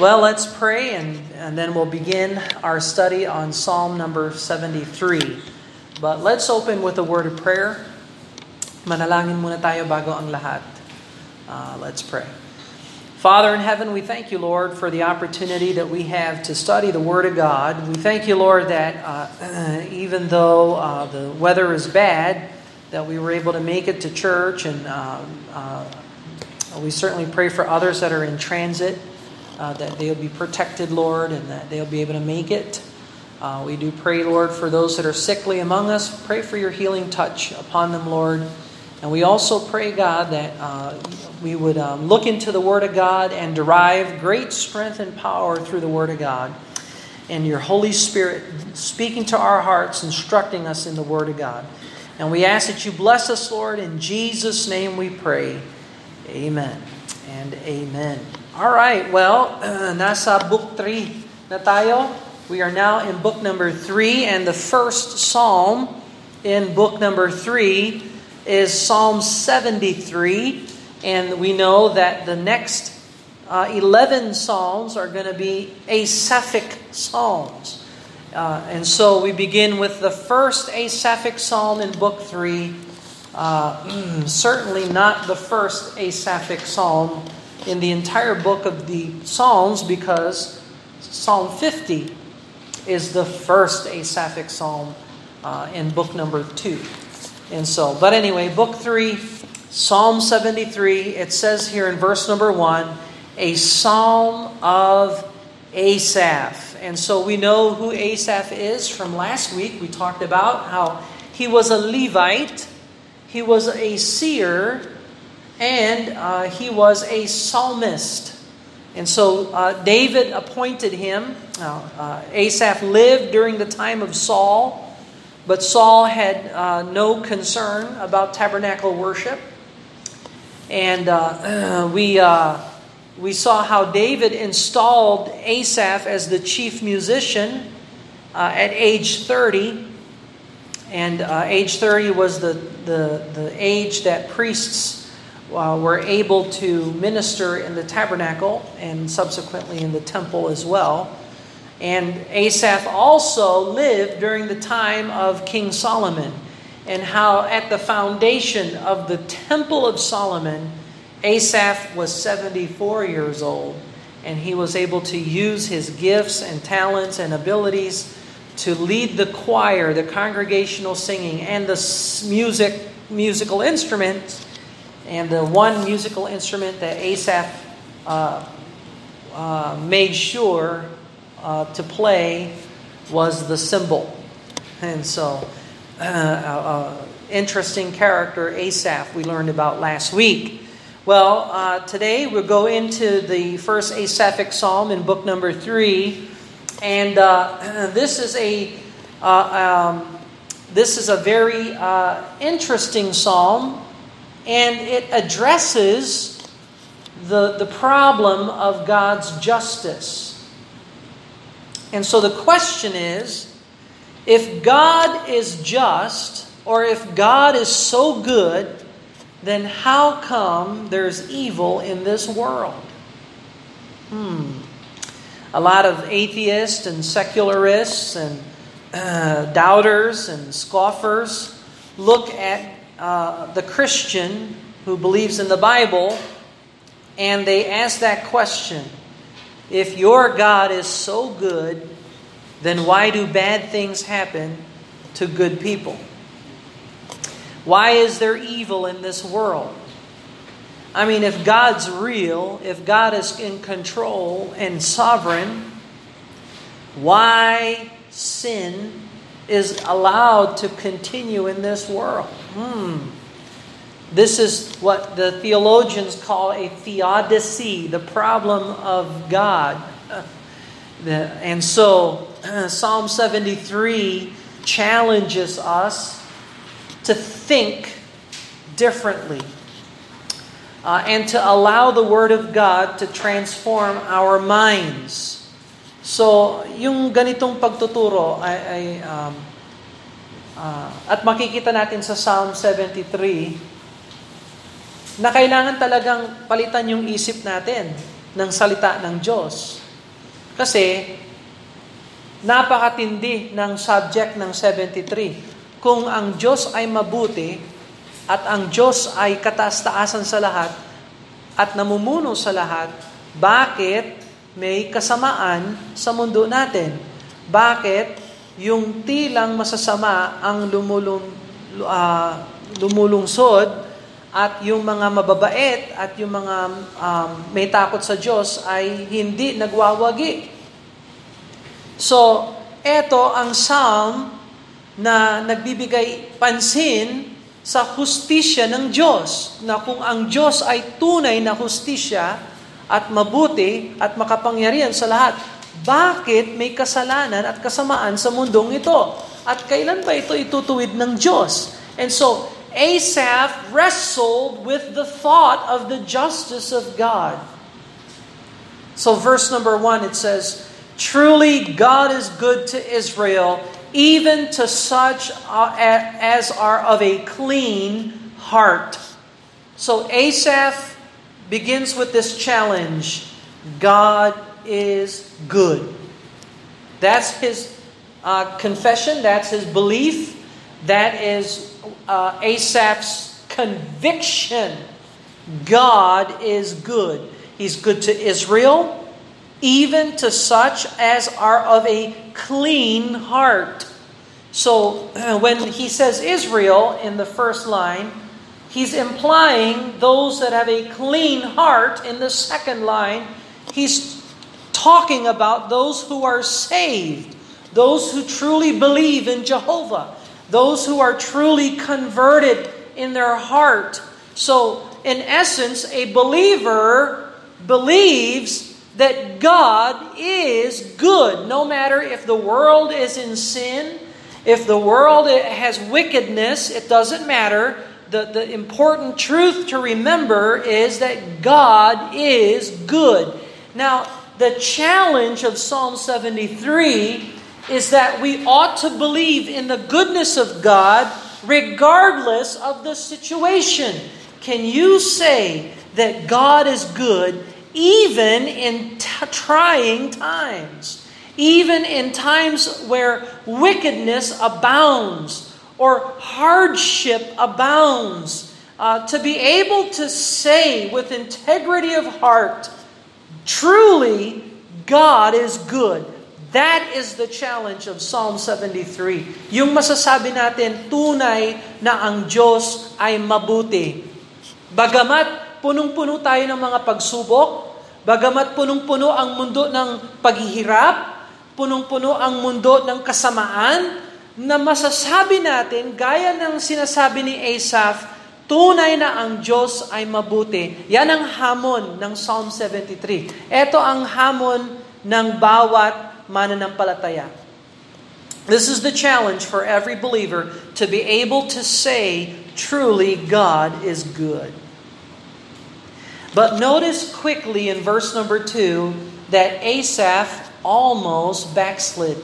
Well, let's pray and, and then we'll begin our study on Psalm number 73. But let's open with a word of prayer. Manalangin muna tayo bago ang lahat. Uh, let's pray. Father in heaven, we thank you, Lord, for the opportunity that we have to study the Word of God. We thank you, Lord, that uh, even though uh, the weather is bad, that we were able to make it to church, and uh, uh we certainly pray for others that are in transit uh, that they'll be protected, Lord, and that they'll be able to make it. Uh, we do pray, Lord, for those that are sickly among us. Pray for your healing touch upon them, Lord. And we also pray, God, that uh, we would um, look into the Word of God and derive great strength and power through the Word of God. And your Holy Spirit speaking to our hearts, instructing us in the Word of God. And we ask that you bless us, Lord. In Jesus' name we pray. Amen and amen. All right, well, uh, nasa book 3 na tayo. We are now in book number 3 and the first psalm in book number 3 is Psalm 73 and we know that the next uh, 11 psalms are going to be asaphic psalms. Uh, and so we begin with the first asaphic psalm in book 3. Uh, certainly not the first asaphic psalm in the entire book of the Psalms because Psalm 50 is the first Asaphic psalm uh, in book number 2. And so, but anyway, book 3, Psalm 73, it says here in verse number 1, a psalm of Asaph. And so we know who Asaph is from last week. We talked about how he was a Levite, he was a seer, and uh, he was a psalmist. And so uh, David appointed him. Uh, Asaph lived during the time of Saul, but Saul had uh, no concern about tabernacle worship. And uh, we, uh, we saw how David installed Asaph as the chief musician at age 30. And age 30 was the, the, the age that priests uh, were able to minister in the tabernacle and subsequently in the temple as well. And Asaph also lived during the time of King Solomon, and how at the foundation of the Temple of Solomon, Asaph was 74 years old, and he was able to use his gifts and talents and abilities to lead the choir, the congregational singing, and the music musical instruments and the one musical instrument that Asaph uh, uh, made sure uh, to play was the cymbal. And so, uh, uh, interesting character, Asaph, we learned about last week. Well, uh, today we'll go into the first Asaphic psalm in book number three. And this is a um, this is a very interesting psalm and it addresses the, the problem of God's justice. And so the question is if God is just, or if God is so good, then how come there's evil in this world? Hmm. A lot of atheists and secularists and uh, doubters and scoffers look at uh, the Christian who believes in the Bible, and they ask that question If your God is so good, then why do bad things happen to good people? Why is there evil in this world? I mean, if God's real, if God is in control and sovereign, why sin is allowed to continue in this world? Hmm. This is what the theologians call a theodicy, the problem of God. And so Psalm 73 challenges us to think differently uh, and to allow the Word of God to transform our minds. So, yung ganitong pagtuturo ay, ay um, Uh, at makikita natin sa Psalm 73 na kailangan talagang palitan yung isip natin ng salita ng Diyos. Kasi, napakatindi ng subject ng 73. Kung ang Diyos ay mabuti at ang Diyos ay kataas-taasan sa lahat at namumuno sa lahat, bakit may kasamaan sa mundo natin? Bakit yung tilang masasama ang lumulung, uh, lumulungsod at yung mga mababait at yung mga um, may takot sa Diyos ay hindi nagwawagi. So, eto ang psalm na nagbibigay pansin sa hustisya ng Diyos, na kung ang Diyos ay tunay na hustisya at mabuti at makapangyarihan sa lahat, bakit may kasalanan at kasamaan sa mundong ito? At kailan ba ito itutuwid ng Diyos? And so, Asaph wrestled with the thought of the justice of God. So, verse number one, it says, Truly God is good to Israel, even to such as are of a clean heart. So, Asaph begins with this challenge God is good. That's his uh, confession, that's his belief, that is uh, Asaph's conviction God is good. He's good to Israel, even to such as are of a clean heart. So when he says Israel in the first line, he's implying those that have a clean heart in the second line. He's talking about those who are saved, those who truly believe in Jehovah those who are truly converted in their heart. So, in essence, a believer believes that God is good, no matter if the world is in sin, if the world has wickedness, it doesn't matter. The, the important truth to remember is that God is good. Now, the challenge of Psalm 73 is that we ought to believe in the goodness of God regardless of the situation. Can you say that God is good even in t- trying times? Even in times where wickedness abounds or hardship abounds? Uh, to be able to say with integrity of heart, truly, God is good. That is the challenge of Psalm 73. Yung masasabi natin, tunay na ang Diyos ay mabuti. Bagamat punong-puno tayo ng mga pagsubok, bagamat punong-puno ang mundo ng paghihirap, punong-puno ang mundo ng kasamaan, na masasabi natin, gaya ng sinasabi ni Asaph, tunay na ang Diyos ay mabuti. Yan ang hamon ng Psalm 73. Ito ang hamon ng bawat mananampalataya. This is the challenge for every believer to be able to say, truly, God is good. But notice quickly in verse number 2 that Asaph almost backslid.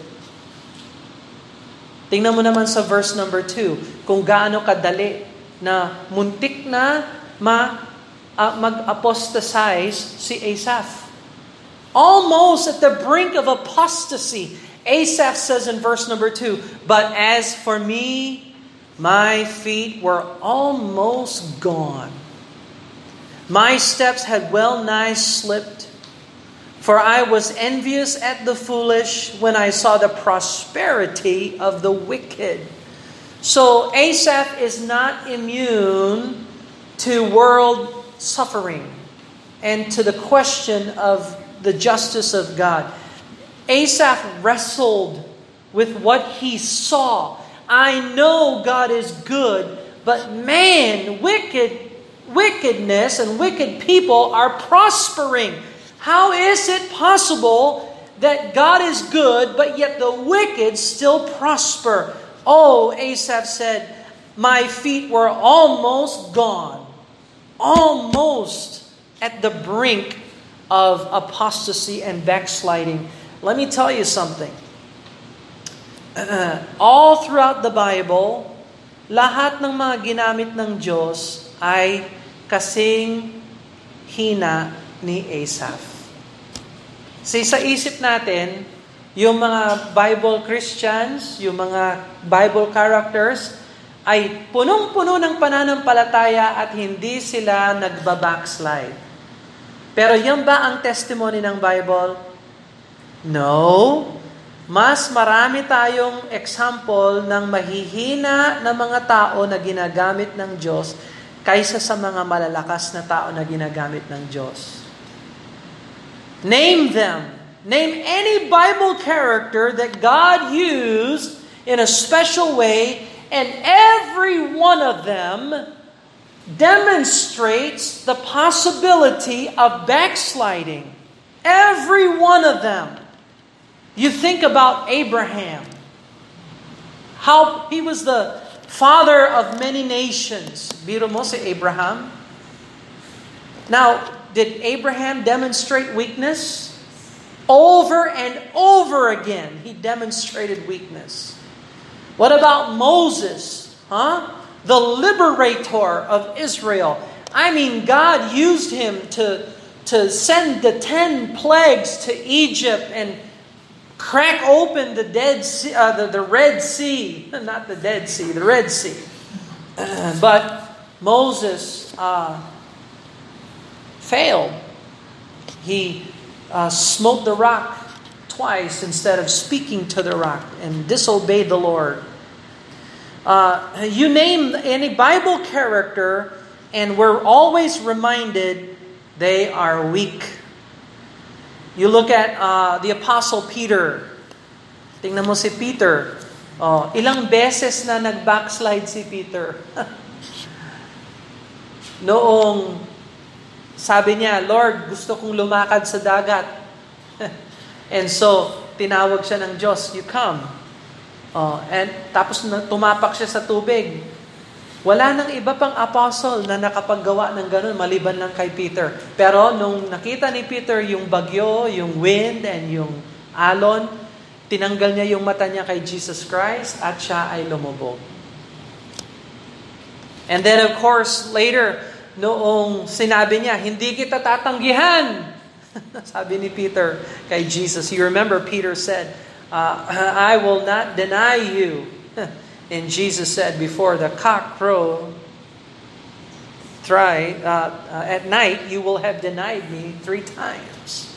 Tingnan mo naman sa verse number 2 kung gaano kadali na muntik na ma, uh, mag-apostatize si Asaph. almost at the brink of apostasy. Asaph says in verse number two, But as for me, my feet were almost gone. My steps had well nigh slipped, for I was envious at the foolish when I saw the prosperity of the wicked. So Asaph is not immune to world suffering and to the question of the justice of God. Asaph wrestled with what he saw. I know God is good, but man, wicked wickedness and wicked people are prospering. How is it possible that God is good, but yet the wicked still prosper? Oh, Asaph said, My feet were almost gone, almost at the brink of apostasy and backsliding. Let me tell you something. Uh, all throughout the Bible, lahat ng mga ginamit ng Diyos ay kasing hina ni Asaph. See, sa isip natin, yung mga Bible Christians, yung mga Bible characters, ay punong-puno ng pananampalataya at hindi sila nagba-backslide. Pero yan ba ang testimony ng Bible? No. Mas marami tayong example ng mahihina na mga tao na ginagamit ng Diyos kaysa sa mga malalakas na tao na ginagamit ng Diyos. Name them. Name any Bible character that God used in a special way, and every one of them demonstrates the possibility of backsliding. Every one of them. You think about Abraham, how he was the father of many nations. Biro mo si Abraham. Now, did Abraham demonstrate weakness? Over and over again, he demonstrated weakness. What about Moses? Huh? The liberator of Israel. I mean, God used him to, to send the ten plagues to Egypt and crack open the dead sea, uh, the, the Red Sea, not the Dead Sea, the Red Sea. but Moses uh, failed. He uh, smote the rock twice instead of speaking to the rock and disobeyed the Lord. Uh, you name any Bible character, and we're always reminded they are weak. You look at uh, the Apostle Peter. Tingnan mo si Peter. Oh, ilang beses na nag-backslide si Peter. Noong sabi niya, Lord, gusto kong lumakad sa dagat. and so, tinawag siya ng Diyos, you come. Oh, and tapos tumapak siya sa tubig. Wala nang iba pang apostle na nakapaggawa ng ganun maliban lang kay Peter. Pero nung nakita ni Peter yung bagyo, yung wind, and yung alon, tinanggal niya yung mata niya kay Jesus Christ at siya ay lumubog. And then of course, later, noong sinabi niya, hindi kita tatanggihan. Sabi ni Peter kay Jesus. You remember Peter said, uh, I will not deny you. and Jesus said, before the cock crow try, uh, uh, at night, you will have denied me three times.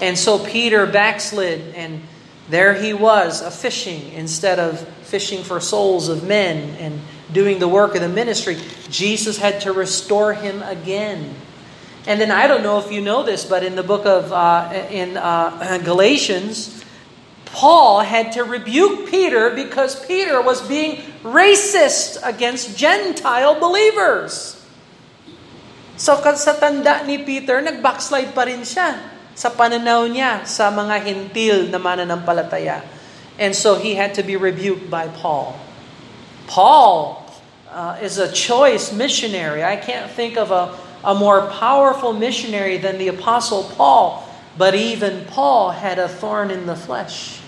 And so Peter backslid, and there he was, a fishing instead of fishing for souls of men and doing the work of the ministry, Jesus had to restore him again. And then I don't know if you know this, but in the book of uh, in uh, Galatians, Paul had to rebuke Peter because Peter was being racist against Gentile believers. So sa tanda ni Peter, nag-backslide pa rin siya sa pananaw niya sa mga hintil na mananampalataya. And so he had to be rebuked by Paul. Paul uh, is a choice missionary. I can't think of a, a more powerful missionary than the Apostle Paul. But even Paul had a thorn in the flesh.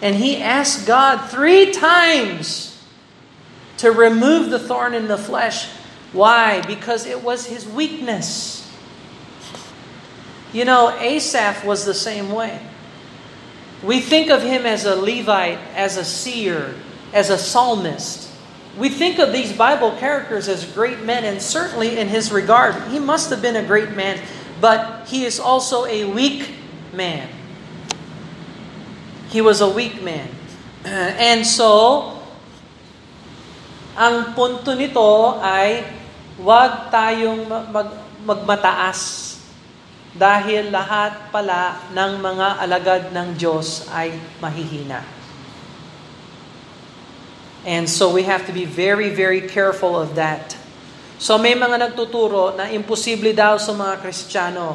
And he asked God three times to remove the thorn in the flesh. Why? Because it was his weakness. You know, Asaph was the same way. We think of him as a Levite, as a seer, as a psalmist. We think of these Bible characters as great men, and certainly in his regard, he must have been a great man, but he is also a weak man. He was a weak man. And so, ang punto nito ay wag tayong mag, magmataas dahil lahat pala ng mga alagad ng Diyos ay mahihina. And so we have to be very, very careful of that. So may mga nagtuturo na imposible daw sa mga Kristiyano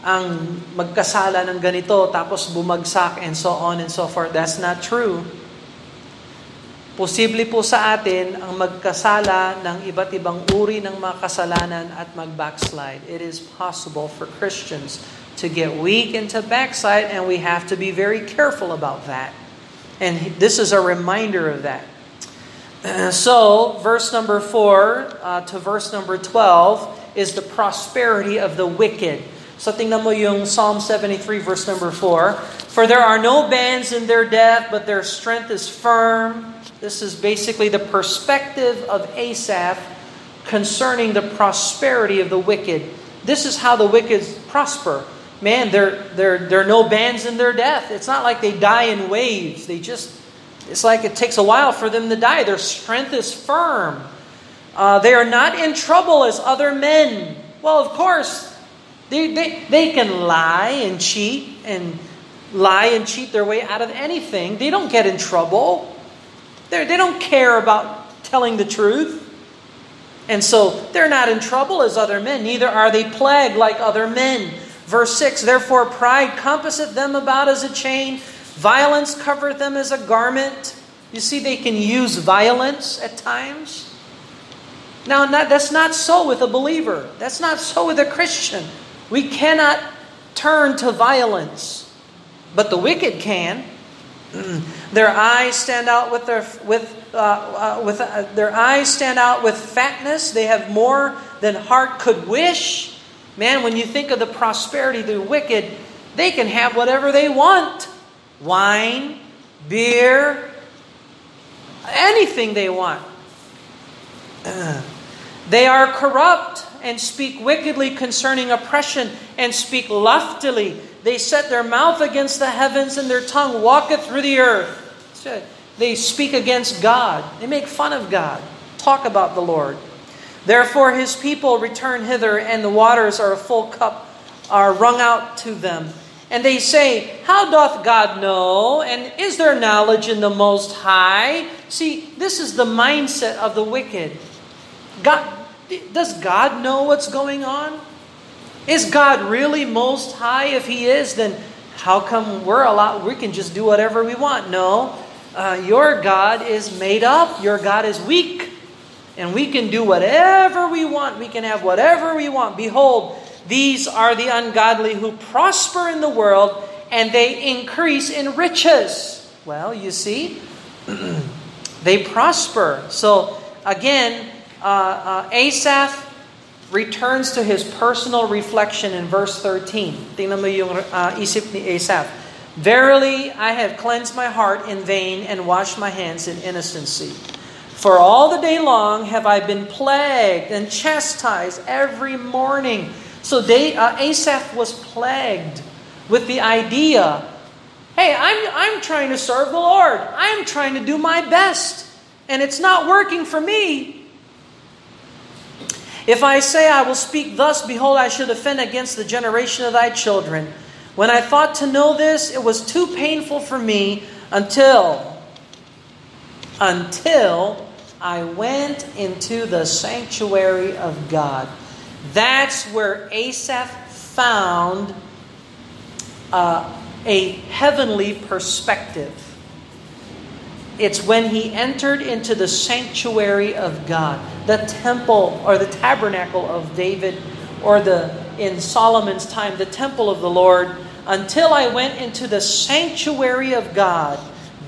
ang magkasala ng ganito tapos bumagsak and so on and so forth. That's not true. Posible po sa atin ang magkasala ng iba't ibang uri ng mga kasalanan at mag-backslide. It is possible for Christians to get weak and to backslide and we have to be very careful about that. And this is a reminder of that. so, verse number 4 uh, to verse number 12 is the prosperity of the wicked. So tingnan mo yung Psalm 73 verse number 4. For there are no bands in their death, but their strength is firm. This is basically the perspective of Asaph concerning the prosperity of the wicked. This is how the wicked prosper. Man, there, there, there are no bands in their death. It's not like they die in waves. They just, it's like it takes a while for them to die. Their strength is firm. Uh, they are not in trouble as other men. Well, of course, they, they, they can lie and cheat and lie and cheat their way out of anything. They don't get in trouble. They're, they don't care about telling the truth. And so they're not in trouble as other men, neither are they plagued like other men. Verse 6 Therefore, pride compasseth them about as a chain, violence covereth them as a garment. You see, they can use violence at times. Now, not, that's not so with a believer, that's not so with a Christian. We cannot turn to violence, but the wicked can. their eyes stand out with their with uh, uh, with uh, their eyes stand out with fatness. They have more than heart could wish. Man, when you think of the prosperity of the wicked, they can have whatever they want: wine, beer, anything they want. Uh, they are corrupt and speak wickedly concerning oppression and speak loftily. They set their mouth against the heavens and their tongue walketh through the earth. They speak against God. They make fun of God. Talk about the Lord. Therefore his people return hither, and the waters are a full cup are wrung out to them. And they say, How doth God know? And is there knowledge in the Most High? See, this is the mindset of the wicked. God, does God know what's going on? Is God really most high? If He is, then how come we're allowed, we can just do whatever we want? No. Uh, your God is made up. Your God is weak. And we can do whatever we want. We can have whatever we want. Behold, these are the ungodly who prosper in the world and they increase in riches. Well, you see, they prosper. So, again, uh, uh, Asaph returns to his personal reflection in verse 13. Tingnan mo yung uh, isip ni Asaph. Verily, I have cleansed my heart in vain and washed my hands in innocency. For all the day long have I been plagued and chastised every morning. So they, uh, Asaph was plagued with the idea hey, I'm, I'm trying to serve the Lord, I'm trying to do my best, and it's not working for me. If I say I will speak thus, behold, I should offend against the generation of thy children. When I thought to know this, it was too painful for me until, until I went into the sanctuary of God. That's where Asaph found uh, a heavenly perspective. It's when he entered into the sanctuary of God, the temple or the tabernacle of David, or the in Solomon's time, the temple of the Lord, until I went into the sanctuary of God,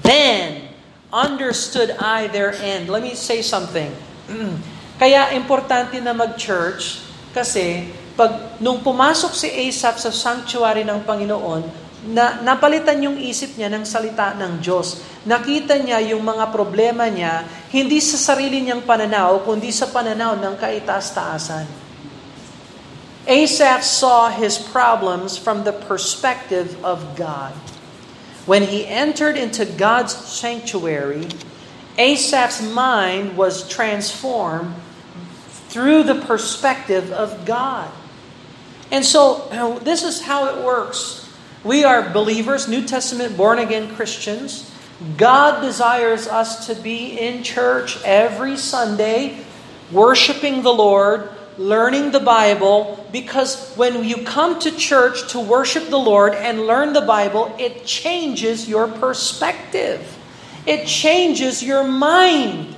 then understood I their end. Let me say something. Kaya importante na mag-church kasi pag nung pumasok si Asaph sa sanctuary ng Panginoon, na napalitan yung isip niya ng salita ng Diyos. Nakita niya yung mga problema niya, hindi sa sarili niyang pananaw, kundi sa pananaw ng kaitaas-taasan. Asaph saw his problems from the perspective of God. When he entered into God's sanctuary, Asaph's mind was transformed through the perspective of God. And so, this is how it works. We are believers, New Testament born again Christians. God desires us to be in church every Sunday, worshiping the Lord, learning the Bible, because when you come to church to worship the Lord and learn the Bible, it changes your perspective. It changes your mind.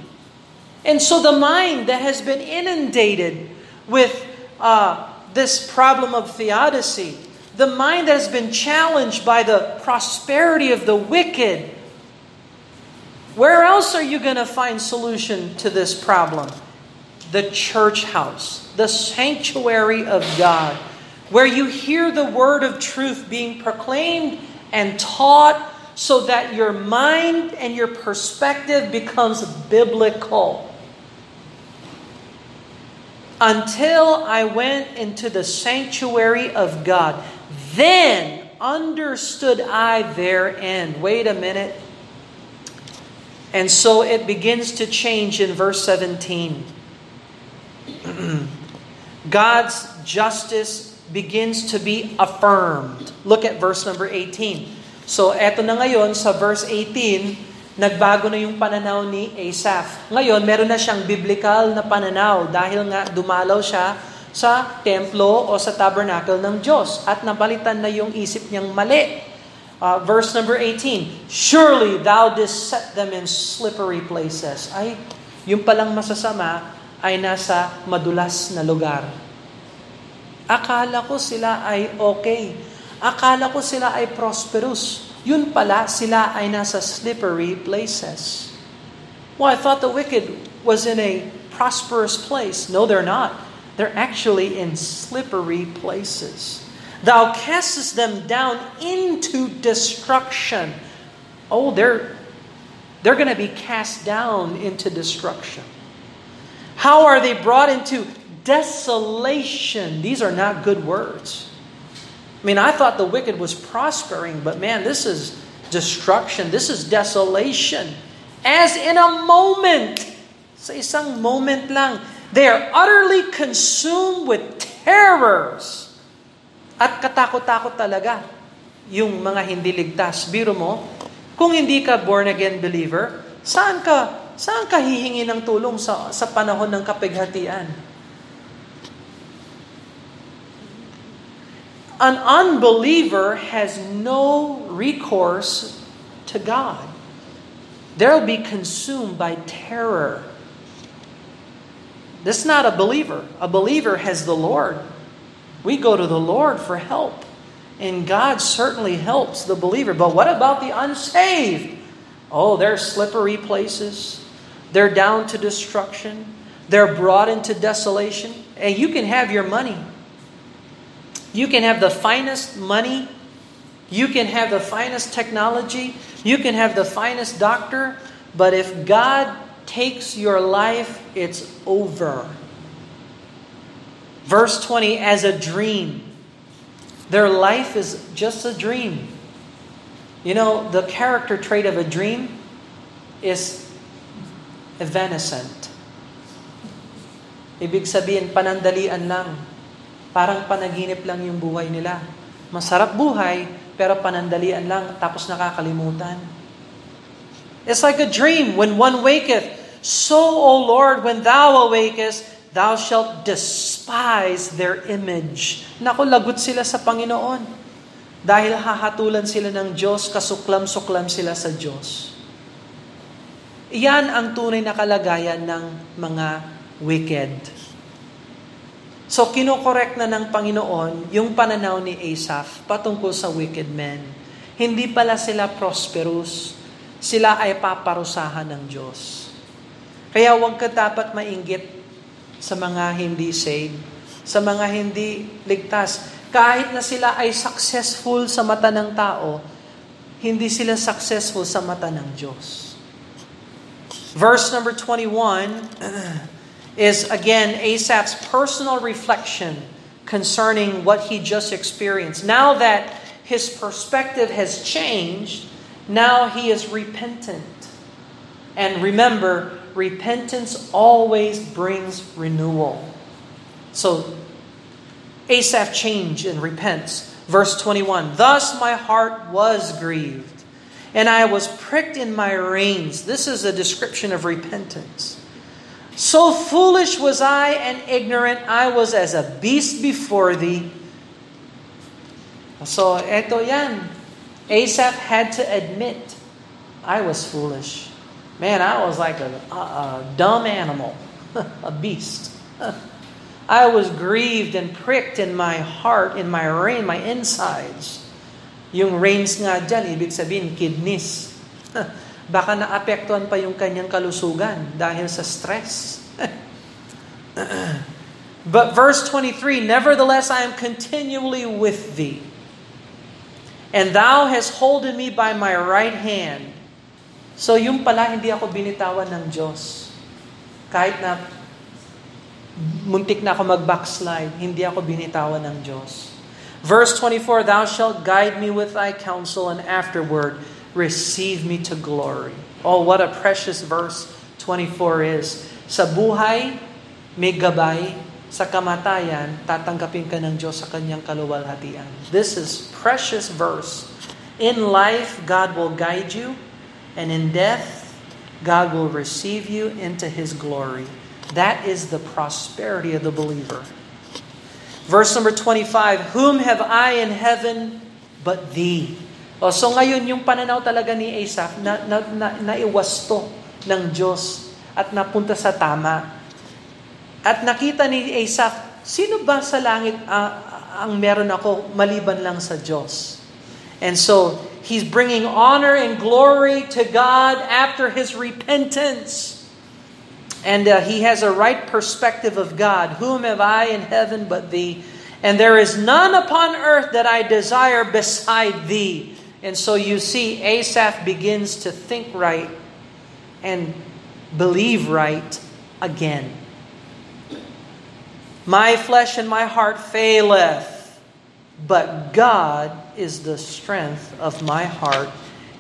And so the mind that has been inundated with uh, this problem of theodicy, the mind that has been challenged by the prosperity of the wicked, where else are you going to find solution to this problem? The church house, the sanctuary of God, where you hear the word of truth being proclaimed and taught so that your mind and your perspective becomes biblical. Until I went into the sanctuary of God, then understood I their end. Wait a minute. And so it begins to change in verse 17. God's justice begins to be affirmed. Look at verse number 18. So eto na ngayon sa verse 18, nagbago na yung pananaw ni Asaph. Ngayon, meron na siyang biblical na pananaw dahil nga dumalaw siya sa templo o sa tabernacle ng Diyos at napalitan na yung isip niyang mali. Uh, verse number 18, Surely thou didst set them in slippery places. Ay, yung palang masasama ay nasa madulas na lugar. Akala ko sila ay okay. Akala ko sila ay prosperous. Yun pala, sila ay nasa slippery places. Well, I thought the wicked was in a prosperous place. No, they're not. They're actually in slippery places. Thou castest them down into destruction. Oh, they're, they're going to be cast down into destruction. How are they brought into desolation? These are not good words. I mean, I thought the wicked was prospering, but man, this is destruction. This is desolation. As in a moment, sa isang moment lang, they are utterly consumed with terrors. At katakot-takot talaga yung mga hindi ligtas. Biro mo, kung hindi ka born again believer, saan ka saan ka hihingi ng tulong sa sa panahon ng kapighatian? An unbeliever has no recourse to God. They'll be consumed by terror. This is not a believer. A believer has the Lord. We go to the Lord for help. And God certainly helps the believer. But what about the unsaved? Oh, they're slippery places. They're down to destruction. They're brought into desolation. And you can have your money. You can have the finest money. You can have the finest technology. You can have the finest doctor. But if God takes your life, it's over. Verse 20, as a dream. Their life is just a dream. You know, the character trait of a dream is evanescent. Ibig sabihin, panandalian lang. Parang panaginip lang yung buhay nila. Masarap buhay, pero panandalian lang, tapos nakakalimutan. It's like a dream when one waketh. So, O Lord, when thou awakest, thou shalt despise their image. Naku, lagot sila sa Panginoon. Dahil hahatulan sila ng Diyos, kasuklam-suklam sila sa Diyos. Iyan ang tunay na kalagayan ng mga wicked. So, kinokorek na ng Panginoon yung pananaw ni Asaph patungkol sa wicked men. Hindi pala sila prosperous. Sila ay paparusahan ng Diyos. Kaya huwag ka dapat mainggit sa mga hindi saved, sa mga hindi ligtas. Kahit na sila ay successful sa mata ng tao, hindi sila successful sa mata ng Diyos. Verse number 21 is again Asaph's personal reflection concerning what he just experienced. Now that his perspective has changed, now he is repentant. And remember, repentance always brings renewal. So, Asaph changed and repents. Verse 21 Thus my heart was grieved, and I was pricked in my reins. This is a description of repentance. So foolish was I and ignorant, I was as a beast before thee. So, eto yan. Asaph had to admit, I was foolish. Man, I was like a, a, a dumb animal, a beast. I was grieved and pricked in my heart, in my rein, my insides. Yung reins nga dyan, ibig sabihin, kidneys. Baka naapektuhan pa yung kanyang kalusugan dahil sa stress. But verse 23, Nevertheless, I am continually with thee. And thou hast holden me by my right hand. So yung pala, hindi ako binitawan ng Diyos. Kahit na muntik na ako mag-backslide, hindi ako binitawan ng Diyos. Verse 24, Thou shalt guide me with thy counsel, and afterward receive me to glory. Oh, what a precious verse 24 is. Sa buhay, may gabay. Sa kamatayan, tatanggapin ka ng Diyos sa kanyang kaluwalhatian. This is precious verse. In life, God will guide you, and in death, God will receive you into His glory. That is the prosperity of the believer. Verse number 25, Whom have I in heaven but thee? O, so ngayon yung pananaw talaga ni Asaph na, na, na, naiwasto ng Diyos at napunta sa tama. At nakita ni Asaph, sino ba sa langit uh, ang meron ako maliban lang sa Diyos? And so, he's bringing honor and glory to God after his repentance. And uh, he has a right perspective of God. Whom have I in heaven but thee? And there is none upon earth that I desire beside thee. And so you see, Asaph begins to think right and believe right again. My flesh and my heart faileth, but God is the strength of my heart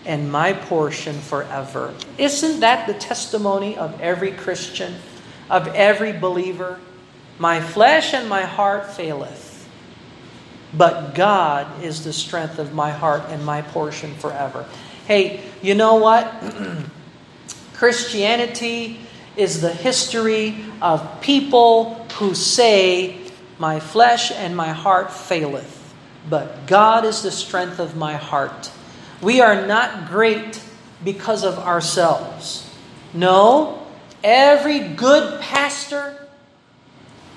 and my portion forever. Isn't that the testimony of every Christian, of every believer? My flesh and my heart faileth, but God is the strength of my heart and my portion forever. Hey, you know what? Christianity is the history of people who say, My flesh and my heart faileth, but God is the strength of my heart. We are not great because of ourselves. No, every good pastor,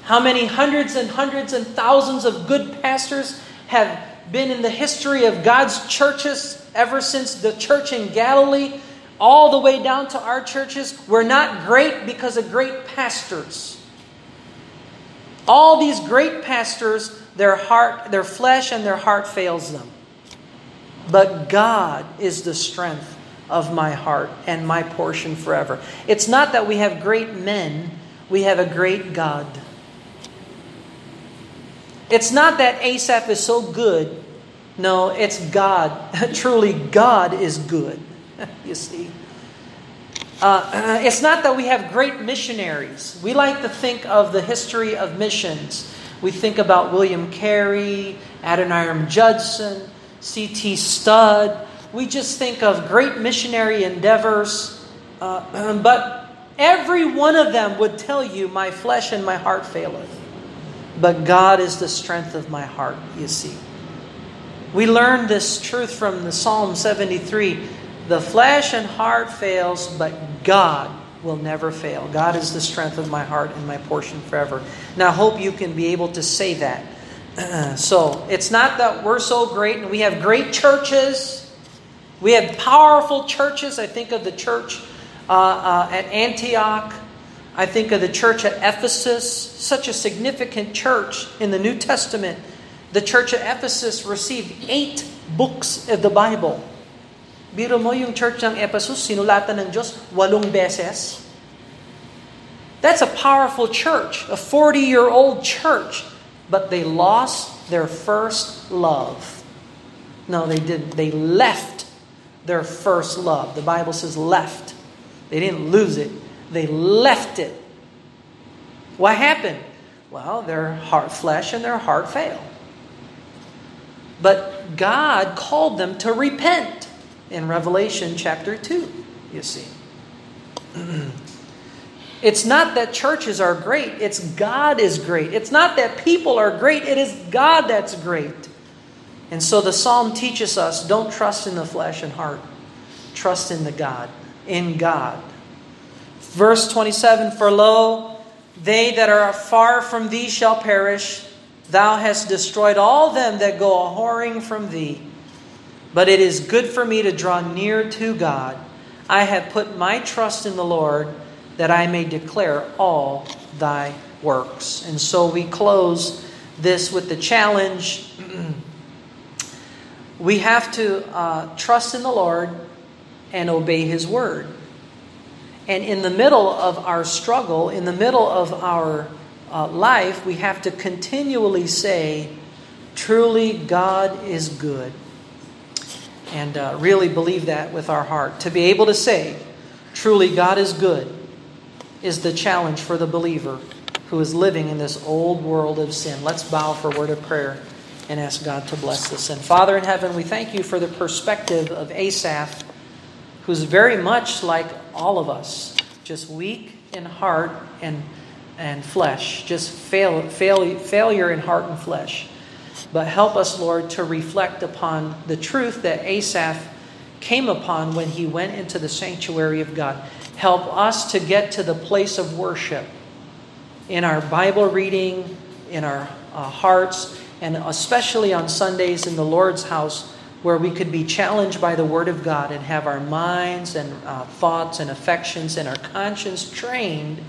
how many hundreds and hundreds and thousands of good pastors have been in the history of God's churches ever since the church in Galilee, all the way down to our churches? We're not great because of great pastors. All these great pastors, their heart, their flesh and their heart fails them. But God is the strength of my heart and my portion forever. It's not that we have great men, we have a great God. It's not that Asaph is so good. No, it's God. Truly, God is good. you see. Uh, it's not that we have great missionaries. We like to think of the history of missions. We think about William Carey, Adoniram Judson, C.T. Studd. We just think of great missionary endeavors. Uh, but every one of them would tell you, My flesh and my heart faileth. But God is the strength of my heart, you see. We learn this truth from the Psalm 73. The flesh and heart fails, but God will never fail. God is the strength of my heart and my portion forever. Now, I hope you can be able to say that. so it's not that we're so great and we have great churches. We have powerful churches. I think of the church uh, uh, at Antioch. I think of the church at Ephesus, such a significant church in the New Testament. The church at Ephesus received eight books of the Bible. Biro mo yung church ng Ephesus, sinulatan ng Diyos walong beses. That's a powerful church, a 40-year-old church but they lost their first love. No, they didn't. They left their first love. The Bible says left. They didn't lose it, they left it. What happened? Well, their heart flesh and their heart failed. But God called them to repent in Revelation chapter 2, you see. It's not that churches are great, it's God is great. It's not that people are great, it is God that's great. And so the psalm teaches us don't trust in the flesh and heart, trust in the God, in God. Verse 27 For lo, they that are far from thee shall perish. Thou hast destroyed all them that go a whoring from thee. But it is good for me to draw near to God. I have put my trust in the Lord that I may declare all thy works. And so we close this with the challenge. we have to uh, trust in the Lord and obey His word. And in the middle of our struggle, in the middle of our uh, life, we have to continually say, Truly, God is good. And uh, really believe that with our heart. To be able to say, Truly, God is good, is the challenge for the believer who is living in this old world of sin. Let's bow for a word of prayer and ask God to bless us. And Father in heaven, we thank you for the perspective of Asaph who's very much like all of us, just weak in heart and, and flesh, just fail, fail, failure in heart and flesh. But help us, Lord, to reflect upon the truth that Asaph came upon when he went into the sanctuary of God. Help us to get to the place of worship in our Bible reading, in our uh, hearts, and especially on Sundays in the Lord's house where we could be challenged by the Word of God and have our minds and uh, thoughts and affections and our conscience trained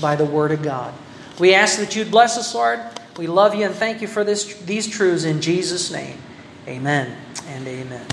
by the Word of God. We ask that you'd bless us, Lord. We love you and thank you for this, these truths in Jesus' name. Amen and amen.